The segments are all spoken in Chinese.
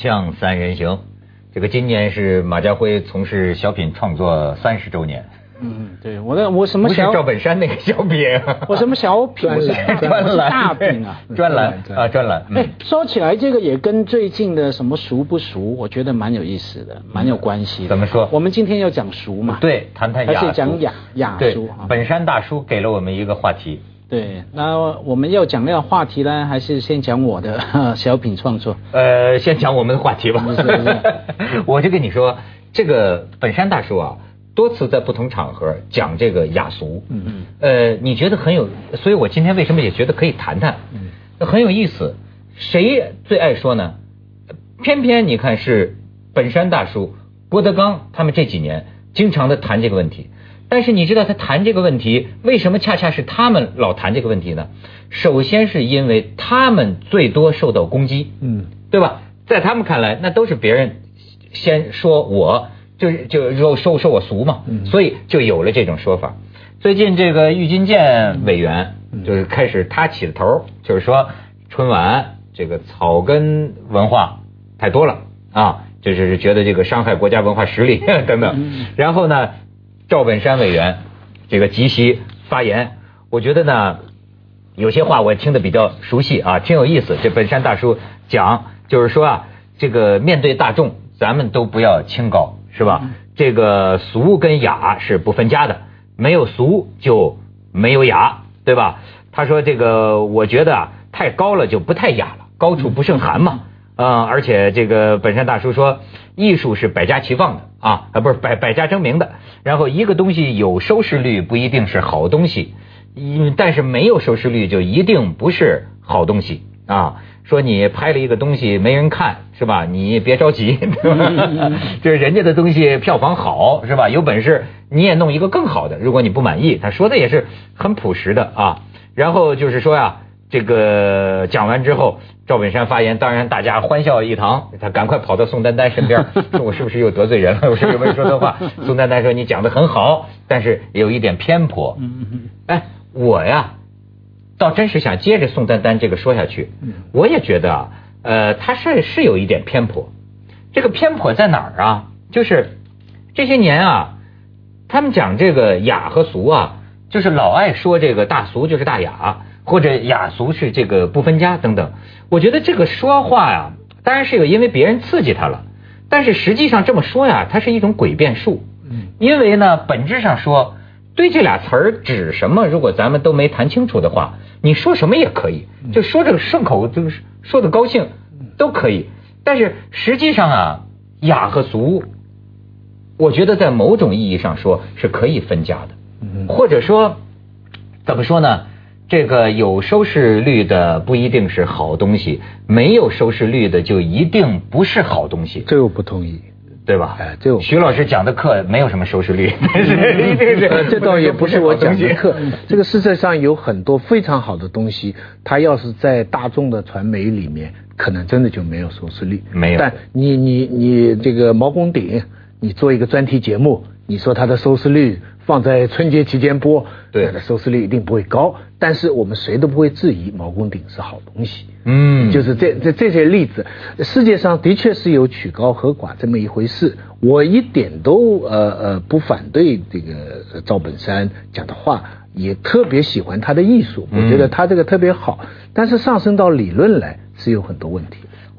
锵三人行，这个今年是马家辉从事小品创作三十周年。嗯，对，我的我什么小赵本山那个小品，我什么小品，我是大品啊，专栏啊专栏。哎，说起来这个也跟最近的什么熟不熟，我觉得蛮有意思的，蛮有关系。怎么说？我们今天要讲熟嘛？对，谈谈雅还是讲雅雅俗？本山大叔给了我们一个话题。对，那我们要讲那个话题呢，还是先讲我的 小品创作？呃，先讲我们的话题吧。我就跟你说，这个本山大叔啊。多次在不同场合讲这个雅俗，嗯嗯，呃，你觉得很有，所以我今天为什么也觉得可以谈谈，嗯，很有意思。谁最爱说呢？偏偏你看是本山大叔、郭德纲他们这几年经常的谈这个问题。但是你知道他谈这个问题，为什么恰恰是他们老谈这个问题呢？首先是因为他们最多受到攻击，嗯，对吧？在他们看来，那都是别人先说我。就是就说说说我俗嘛，所以就有了这种说法。最近这个郁金健委员就是开始他起的头，就是说春晚这个草根文化太多了啊，就是觉得这个伤害国家文化实力 等等。然后呢，赵本山委员这个即席发言，我觉得呢有些话我听得比较熟悉啊，挺有意思。这本山大叔讲就是说啊，这个面对大众，咱们都不要清高。是吧？这个俗跟雅是不分家的，没有俗就没有雅，对吧？他说这个，我觉得啊，太高了就不太雅了，高处不胜寒嘛。啊，而且这个本山大叔说，艺术是百家齐放的啊，啊不是百百家争鸣的。然后一个东西有收视率不一定是好东西，嗯但是没有收视率就一定不是好东西啊。说你拍了一个东西没人看是吧？你别着急，就是人家的东西票房好是吧？有本事你也弄一个更好的。如果你不满意，他说的也是很朴实的啊。然后就是说呀，这个讲完之后，赵本山发言，当然大家欢笑一堂。他赶快跑到宋丹丹身边，说我是不是又得罪人了？我是不是没说错话？宋丹丹说你讲的很好，但是有一点偏颇。哎，我呀。倒真是想接着宋丹丹这个说下去，我也觉得啊，呃，他是是有一点偏颇。这个偏颇在哪儿啊？就是这些年啊，他们讲这个雅和俗啊，就是老爱说这个大俗就是大雅，或者雅俗是这个不分家等等。我觉得这个说话呀，当然是有因为别人刺激他了，但是实际上这么说呀，它是一种诡辩术。嗯因为呢，本质上说。对这俩词儿指什么？如果咱们都没谈清楚的话，你说什么也可以，就说这个顺口，就是说的高兴都可以。但是实际上啊，雅和俗，我觉得在某种意义上说是可以分家的，或者说怎么说呢？这个有收视率的不一定是好东西，没有收视率的就一定不是好东西。这我不同意。对吧？哎，这徐老师讲的课没有什么收视率，但是一定是这倒也不是我讲的课。这个世界上有很多非常好的东西，它要是在大众的传媒里面，可能真的就没有收视率。没有。但你你你这个毛公鼎，你做一个专题节目，你说它的收视率放在春节期间播，对，的收视率一定不会高。但是我们谁都不会质疑毛公鼎是好东西。嗯，就是这这这些例子，世界上的确是有曲高和寡这么一回事。我一点都呃呃不反对这个赵本山讲的话，也特别喜欢他的艺术，我觉得他这个特别好。但是上升到理论来是有很多问题。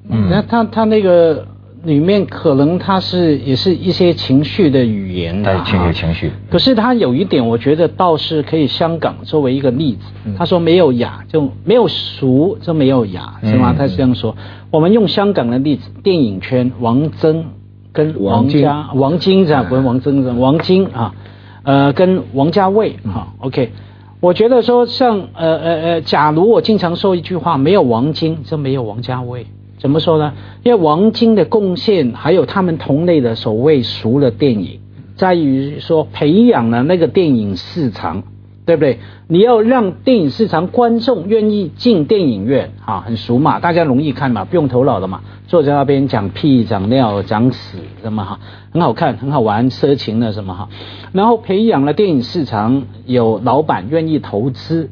嗯，那他他那个。里面可能它是也是一些情绪的语言的情绪情绪。可是他有一点，我觉得倒是可以香港作为一个例子。他说没有雅就没有俗就没有雅，是吗？他是这样说。我们用香港的例子，电影圈王峥跟王家王晶这样，不是王峥，王晶啊，呃，跟王家卫哈，OK。我觉得说像呃呃呃，假如我经常说一句话，没有王晶就没有王家卫。怎么说呢？因为王晶的贡献，还有他们同类的所谓熟的电影，在于说培养了那个电影市场，对不对？你要让电影市场观众愿意进电影院，哈，很熟嘛，大家容易看嘛，不用头脑的嘛，坐在那边讲屁、讲尿、讲屎，什么哈，很好看、很好玩、色情的什么哈，然后培养了电影市场，有老板愿意投资，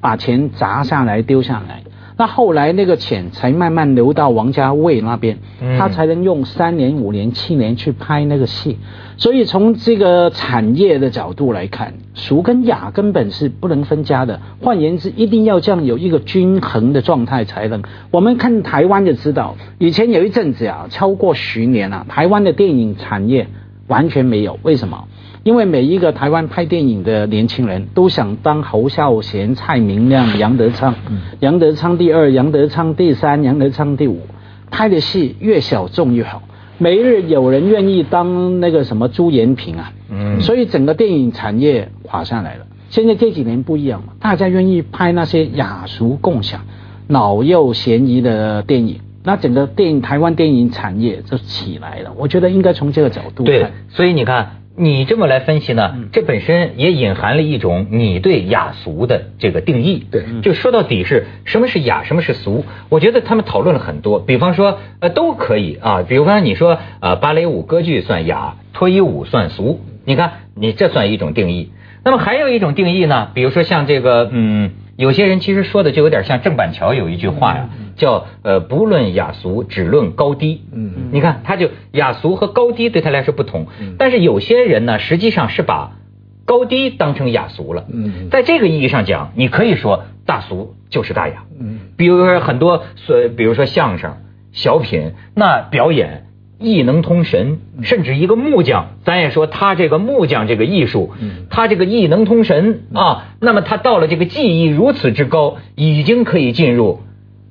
把钱砸下来、丢下来。那后来那个钱才慢慢流到王家卫那边，他才能用三年、五年、七年去拍那个戏。所以从这个产业的角度来看，俗跟雅根本是不能分家的。换言之，一定要这样有一个均衡的状态才能。我们看台湾就知道，以前有一阵子啊，超过十年啊，台湾的电影产业完全没有。为什么？因为每一个台湾拍电影的年轻人都想当侯孝贤、蔡明亮、杨德昌，杨德昌第二，杨德昌第三，杨德昌第五，拍的戏越小众越好。每日有人愿意当那个什么朱延平啊，嗯，所以整个电影产业垮下来了。现在这几年不一样了，大家愿意拍那些雅俗共享、老幼咸宜的电影，那整个电影台湾电影产业就起来了。我觉得应该从这个角度对，所以你看。你这么来分析呢？这本身也隐含了一种你对雅俗的这个定义。对，就说到底是什么是雅，什么是俗？我觉得他们讨论了很多。比方说，呃，都可以啊。比如说，你说呃，芭蕾舞、歌剧算雅，脱衣舞算俗。你看，你这算一种定义。那么还有一种定义呢？比如说像这个，嗯。有些人其实说的就有点像郑板桥有一句话呀，叫呃不论雅俗，只论高低。嗯嗯，你看他就雅俗和高低对他来说不同，但是有些人呢，实际上是把高低当成雅俗了。嗯，在这个意义上讲，你可以说大俗就是大雅。嗯，比如说很多所，比如说相声、小品，那表演。艺能通神，甚至一个木匠，咱也说他这个木匠这个艺术，他这个艺能通神啊，那么他到了这个技艺如此之高，已经可以进入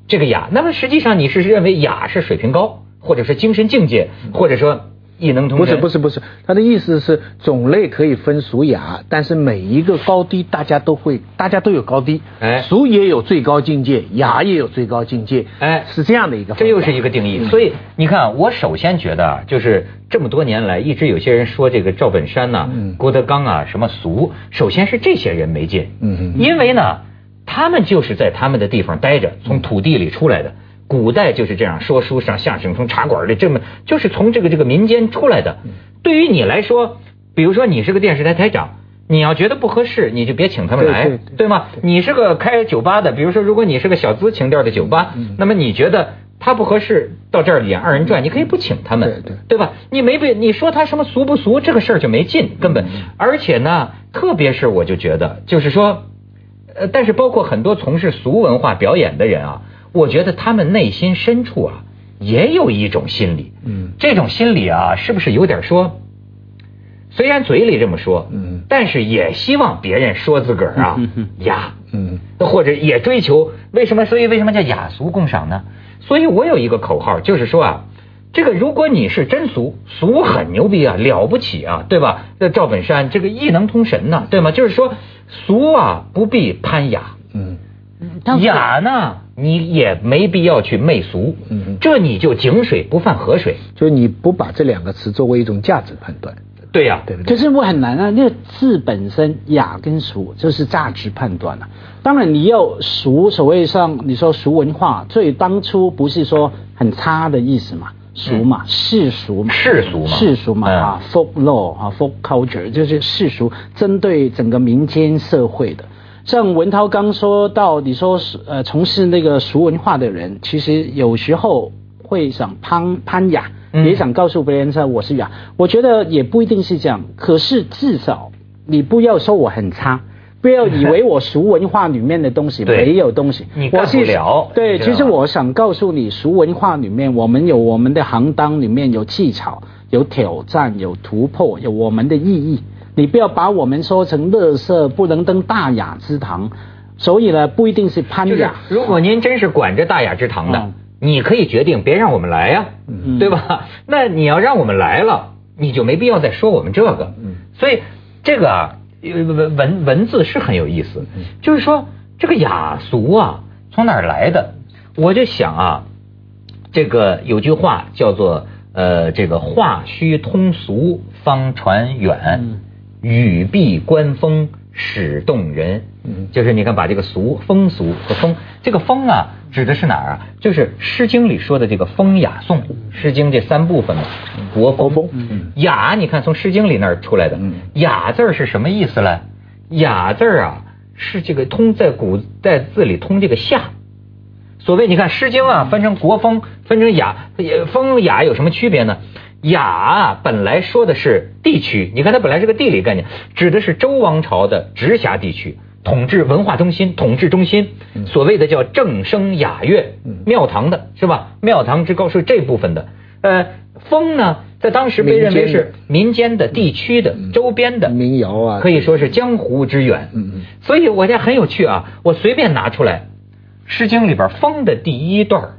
这个雅。那么实际上你是认为雅是水平高，或者是精神境界，或者说？异能通不是不是不是，他的意思是种类可以分俗雅，但是每一个高低大家都会，大家都有高低，哎，俗也有最高境界，雅也有最高境界，哎，是这样的一个，这又是一个定义。所以你看，我首先觉得啊就是这么多年来，一直有些人说这个赵本山呐、郭德纲啊什么俗，首先是这些人没劲，嗯嗯，因为呢，他们就是在他们的地方待着，从土地里出来的。古代就是这样说书上相声，从茶馆里这么就是从这个这个民间出来的。对于你来说，比如说你是个电视台台长，你要觉得不合适，你就别请他们来，对吗？你是个开酒吧的，比如说如果你是个小资情调的酒吧，那么你觉得他不合适到这儿演二人转，你可以不请他们，对对吧？你没必你说他什么俗不俗，这个事儿就没劲，根本。而且呢，特别是我就觉得，就是说，呃，但是包括很多从事俗文化表演的人啊。我觉得他们内心深处啊，也有一种心理，嗯，这种心理啊，是不是有点说，虽然嘴里这么说，嗯，但是也希望别人说自个儿啊 雅，嗯，或者也追求为什么？所以为什么叫雅俗共赏呢？所以我有一个口号，就是说啊，这个如果你是真俗，俗很牛逼啊，了不起啊，对吧？这赵本山这个艺能通神呢，对吗？就是说俗啊，不必攀雅，嗯，雅呢？你也没必要去媚俗，嗯，这你就井水不犯河水，就是你不把这两个词作为一种价值判断，对呀，对不对？可是我很难啊，那个字本身雅跟俗就是价值判断了。当然你要俗，所谓上你说俗文化，所以当初不是说很差的意思嘛，俗嘛，世俗嘛，世俗嘛，世俗嘛啊，folk law 啊，folk culture 就是世俗，针对整个民间社会的。像文涛刚说到，你说是呃从事那个俗文化的人，其实有时候会想攀攀雅，也想告诉别人说我是雅。我觉得也不一定是这样，可是至少你不要说我很差，不要以为我俗文化里面的东西没有东西，你干不了。对，其实我想告诉你，俗文化里面我们有我们的行当，里面有技巧、有挑战、有突破、有我们的意义。你不要把我们说成乐色，不能登大雅之堂。所以呢，不一定是攀雅。如果您真是管着大雅之堂的，你可以决定别让我们来呀，对吧？那你要让我们来了，你就没必要再说我们这个。所以这个啊，文文文字是很有意思。就是说，这个雅俗啊，从哪儿来的？我就想啊，这个有句话叫做呃，这个话须通俗，方传远。语必观风，始动人。嗯，就是你看，把这个俗风俗和风，这个风啊，指的是哪儿啊？就是《诗经》里说的这个风雅颂，《诗经》这三部分嘛，国风。雅，你看从《诗经》里那儿出来的。雅字是什么意思呢？雅字啊，是这个通在古代字里通这个下，所谓你看《诗经》啊，分成国风，分成雅，风雅有什么区别呢？雅本来说的是地区，你看它本来是个地理概念，指的是周王朝的直辖地区，统治文化中心，统治中心。所谓的叫正声雅乐，庙堂的是吧？庙堂之高是这部分的。呃，风呢，在当时被认为是民间的、地区的、周边的民谣啊，可以说是江湖之远。嗯嗯。所以我这很有趣啊，我随便拿出来，《诗经》里边风的第一段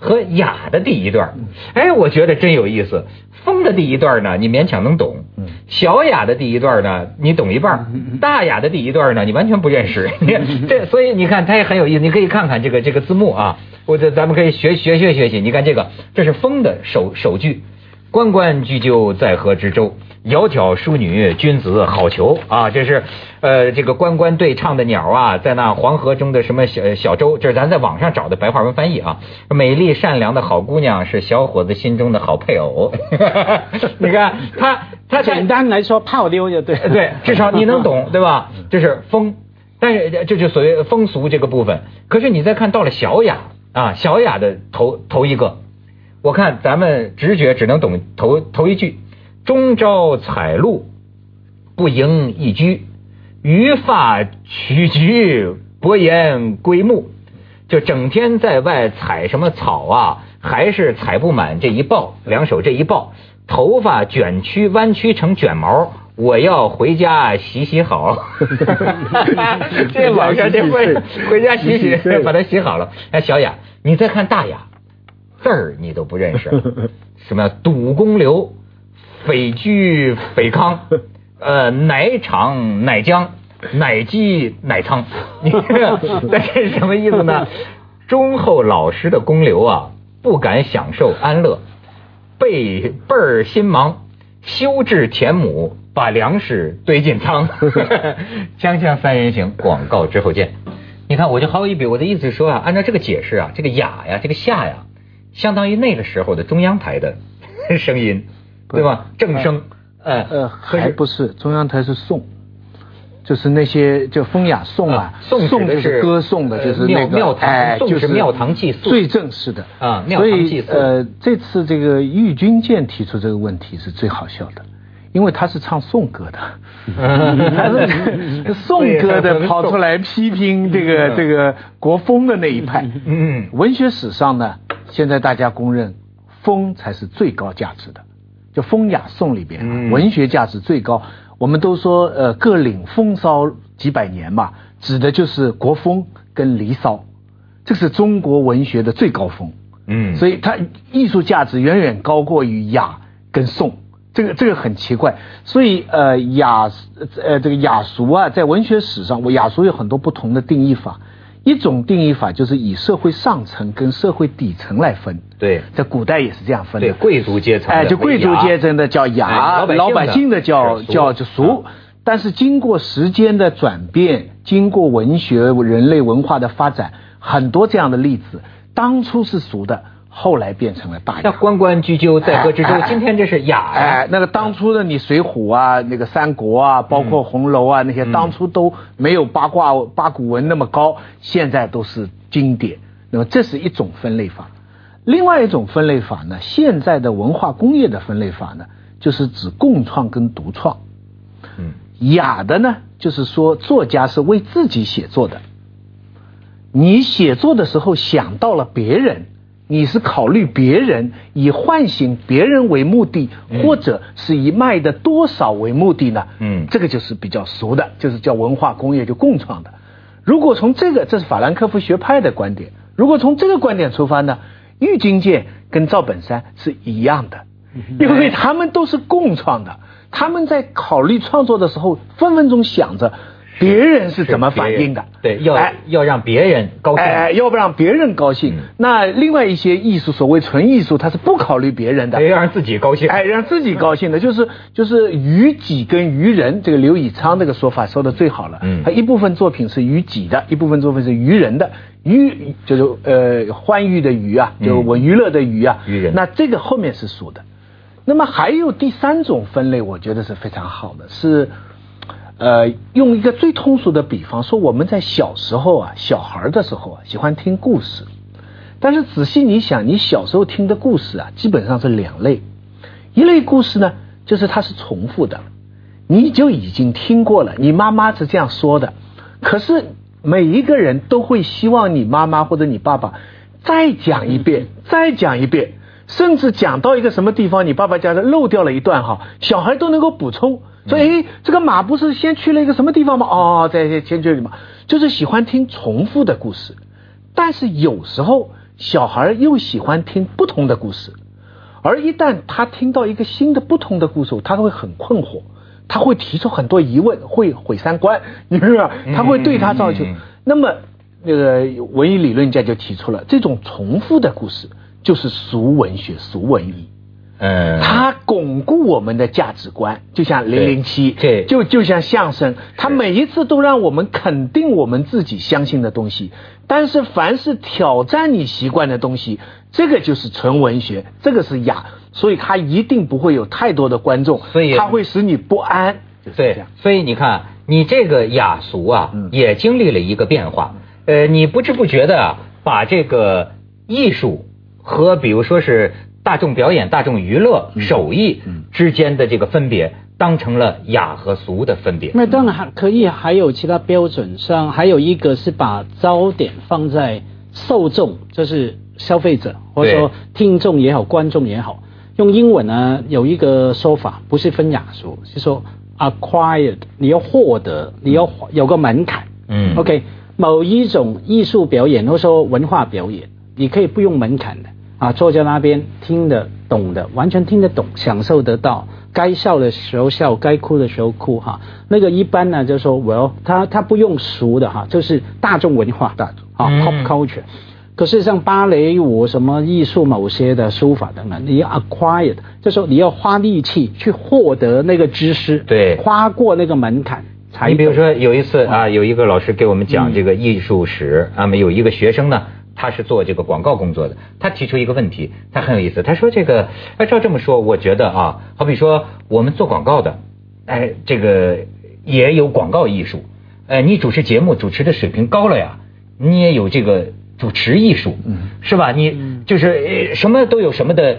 和雅的第一段，哎，我觉得真有意思。风的第一段呢，你勉强能懂；小雅的第一段呢，你懂一半；大雅的第一段呢，你完全不认识。这所以你看，它也很有意思。你可以看看这个这个字幕啊，我这咱们可以学学学学习。你看这个，这是风的首首句：“关关雎鸠，在河之洲。”窈窕淑女，君子好逑啊！这是，呃，这个关关对唱的鸟啊，在那黄河中的什么小小舟，这是咱在网上找的白话文翻译啊。美丽善良的好姑娘是小伙子心中的好配偶。你看他，他简单来说泡妞就对，对，至少你能懂，对吧？这是风，但是这就所谓风俗这个部分。可是你再看到了小雅啊，小雅的头头一个，我看咱们直觉只能懂头头一句。终朝采露，不盈一居；余发取菊，薄言归木。就整天在外采什么草啊，还是采不满这一抱，两手这一抱，头发卷曲弯曲成卷毛。我要回家洗洗好。这网上这会回家洗洗，把它洗好了。哎，小雅，你再看大雅，字儿你都不认识，什么堵公流？匪居匪康，呃，奶厂奶浆，奶鸡奶仓，你这这是什么意思呢？忠厚老实的公刘啊，不敢享受安乐，倍倍儿心忙，修治田亩，把粮食堆进仓。锵锵三人行，广告之后见。你看，我就毫无一笔，我的意思是说啊，按照这个解释啊，这个雅呀，这个夏呀，相当于那个时候的中央台的声音。对吧？正声，呃呃，还不是中央台是颂，就是那些叫风雅颂啊，颂就是歌颂的，就是那个哎，就是庙堂祭祀，最正式的啊。所以呃，这次这个玉钧剑提出这个问题是最好笑的，因为他是唱颂歌的，他是颂歌的跑出来批评这个这个国风的那一派。嗯，文学史上呢，现在大家公认风才是最高价值的。就《风雅颂》里边，文学价值最高。我们都说，呃，各领风骚几百年嘛，指的就是国风跟离骚，这是中国文学的最高峰。嗯，所以它艺术价值远远高过于雅跟颂，这个这个很奇怪。所以，呃，雅呃这个雅俗啊，在文学史上，我雅俗有很多不同的定义法。一种定义法就是以社会上层跟社会底层来分，对，在古代也是这样分的。对，贵族阶层，哎，就贵族阶层的叫雅，老百姓的叫叫就俗。但是经过时间的转变，经过文学人类文化的发展，很多这样的例子，当初是俗的。后来变成了大雅，那关关雎鸠，在河之洲。今天这是雅。哎，那个当初的你水浒啊，那个三国啊，包括红楼啊，那些当初都没有八卦八股文那么高，现在都是经典。那么这是一种分类法。另外一种分类法呢，现在的文化工业的分类法呢，就是指共创跟独创。嗯，雅的呢，就是说作家是为自己写作的，你写作的时候想到了别人。你是考虑别人，以唤醒别人为目的，或者是以卖的多少为目的呢？嗯，这个就是比较俗的，就是叫文化工业就共创的。如果从这个，这是法兰克福学派的观点。如果从这个观点出发呢，郁金剑跟赵本山是一样的，因为他们都是共创的。他们在考虑创作的时候，分分钟想着。别人是怎么反应的？对，要要让别人高兴，哎，要不让别人高兴。那另外一些艺术，所谓纯艺术，他是不考虑别人的，要让自己高兴，哎，让自己高兴的，就是就是于己跟于人。这个刘以昌这个说法说的最好了。嗯，他一部分作品是于己的，一部分作品是于人的。娱就是呃欢愉的娱啊，就我娱乐的娱啊。于人。那这个后面是属的。那么还有第三种分类，我觉得是非常好的，是。呃，用一个最通俗的比方说，我们在小时候啊，小孩的时候啊，喜欢听故事。但是仔细你想，你小时候听的故事啊，基本上是两类，一类故事呢，就是它是重复的，你就已经听过了，你妈妈是这样说的，可是每一个人都会希望你妈妈或者你爸爸再讲一遍，再讲一遍，甚至讲到一个什么地方，你爸爸家的漏掉了一段哈，小孩都能够补充，说哎，这个马不是先去了一个什么地方吗？哦，在先去了嘛，就是喜欢听重复的故事，但是有时候。小孩又喜欢听不同的故事，而一旦他听到一个新的不同的故事，他会很困惑，他会提出很多疑问，会毁三观，你知道他会对他造就。那么，那个文艺理论家就提出了，这种重复的故事就是俗文学、俗文艺。嗯，它巩固我们的价值观，就像零零七，对，就就像相声，它每一次都让我们肯定我们自己相信的东西。但是凡是挑战你习惯的东西，这个就是纯文学，这个是雅，所以它一定不会有太多的观众，所以它会使你不安。对，所以你看，你这个雅俗啊，也经历了一个变化。呃，你不知不觉的把这个艺术和比如说是。大众表演、大众娱乐、手艺之间的这个分别，当成了雅和俗的分别。那当然还可以，还有其他标准上，还有一个是把焦点放在受众，就是消费者或者说听众也好、观众也好。用英文呢有一个说法，不是分雅俗，是说 acquired，你要获得，你要有个门槛。嗯，OK，某一种艺术表演或者说文化表演，你可以不用门槛的。啊，坐在那边听得懂的，完全听得懂，享受得到。该笑的时候笑，该哭的时候哭，哈。那个一般呢，就说，Well，他他不用俗的哈，就是大众文化，大众啊，pop culture。可是像芭蕾舞、什么艺术、某些的书法等等，你要 acquired，就说你要花力气去获得那个知识，对，跨过那个门槛。你比如说有一次啊，有一个老师给我们讲这个艺术史，啊，么有一个学生呢。他是做这个广告工作的，他提出一个问题，他很有意思。他说：“这个，哎，照这么说，我觉得啊，好比说我们做广告的，哎，这个也有广告艺术。哎，你主持节目主持的水平高了呀，你也有这个主持艺术，嗯，是吧？你就是什么都有什么的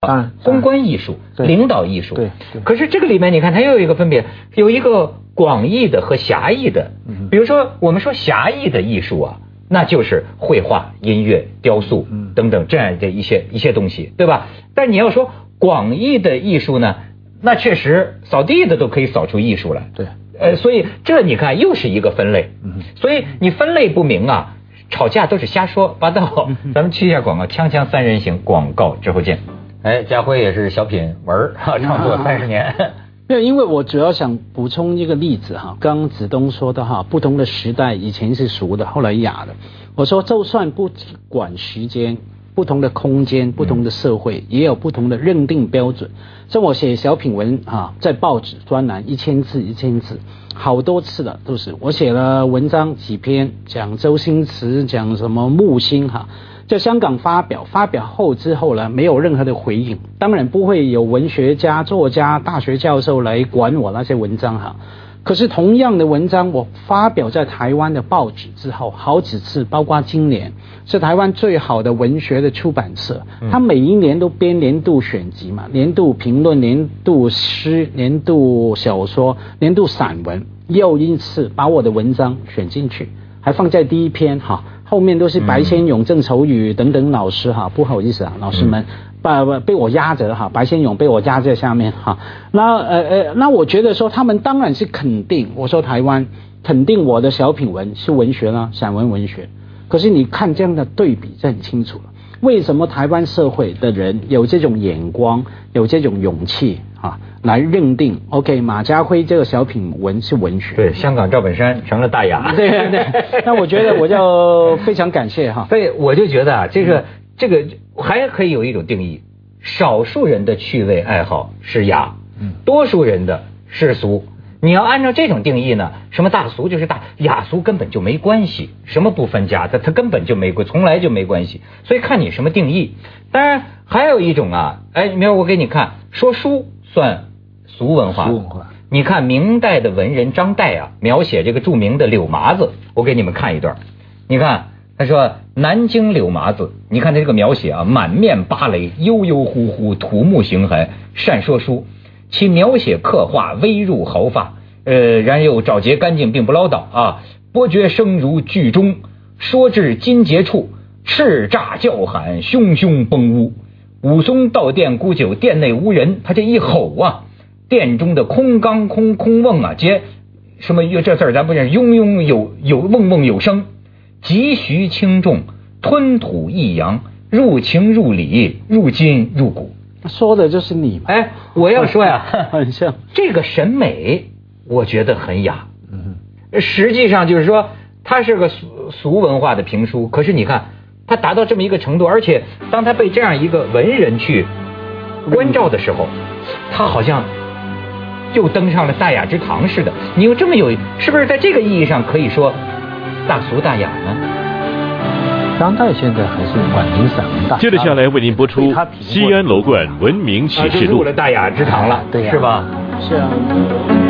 啊，公关艺术、领导艺术。对，可是这个里面你看，它又有一个分别，有一个广义的和狭义的。嗯，比如说我们说狭义的艺术啊。”那就是绘画、音乐、雕塑等等这样的一些一些东西，对吧？但你要说广义的艺术呢，那确实扫地的都可以扫出艺术来。对，呃，所以这你看又是一个分类。所以你分类不明啊，吵架都是瞎说八道。咱们去一下广告，锵锵三人行，广告之后见。哎，家辉也是小品文儿创作三十年。没有，因为我主要想补充一个例子哈。刚刚子东说的哈，不同的时代以前是俗的，后来雅的。我说，就算不管时间，不同的空间，不同的社会，也有不同的认定标准。像我写小品文啊，在报纸专栏一千字一千字，好多次了，都是我写了文章几篇，讲周星驰，讲什么木星哈。在香港发表，发表后之后呢，没有任何的回应。当然不会有文学家、作家、大学教授来管我那些文章哈。可是同样的文章，我发表在台湾的报纸之后，好几次，包括今年，是台湾最好的文学的出版社，他每一年都编年度选集嘛，年度评论、年度诗、年度小说、年度散文，又一次把我的文章选进去，还放在第一篇哈。后面都是白先勇、郑愁予等等老师哈，不好意思啊，老师们，把被我压着哈，白先勇被我压在下面哈。那呃呃，那我觉得说他们当然是肯定，我说台湾肯定我的小品文是文学啦，散文文学。可是你看这样的对比就很清楚了，为什么台湾社会的人有这种眼光，有这种勇气？啊，来认定，OK，马家辉这个小品文是文学。对，香港赵本山成了大雅。对对对，那我觉得我就非常感谢哈。所以我就觉得啊，这个这个还可以有一种定义：少数人的趣味爱好是雅，多数人的世俗。你要按照这种定义呢，什么大俗就是大，雅俗根本就没关系，什么不分家，它它根本就没关，从来就没关系。所以看你什么定义。当然还有一种啊，哎，明儿我给你看，说书。算俗文化。俗文化。你看明代的文人张岱啊，描写这个著名的柳麻子，我给你们看一段。你看他说：“南京柳麻子，你看他这个描写啊，满面芭蕾，悠悠忽忽，土木形痕，善说书。其描写刻画微入毫发，呃，然又找节干净，并不唠叨啊。波绝声如巨钟，说至金节处，叱咤叫喊，汹汹崩屋。武松到店沽酒，店内无人，他这一吼啊，店中的空缸空空瓮啊，皆什么？这字儿咱不认识，嗡嗡有有瓮瓮有声。”急徐轻重，吞吐抑扬，入情入理，入筋入骨。说的就是你。哎，我要说呀，很像这个审美，我觉得很雅。嗯，实际上就是说，它是个俗俗文化的评书。可是你看，它达到这么一个程度，而且当他被这样一个文人去关照的时候，他好像又登上了大雅之堂似的。你又这么有，是不是在这个意义上可以说？大俗大雅呢？当代现在还是晚明散文大。接着下来为您播出《西安楼观文明启示录》。入了大雅之堂了，对呀，是吧？是啊。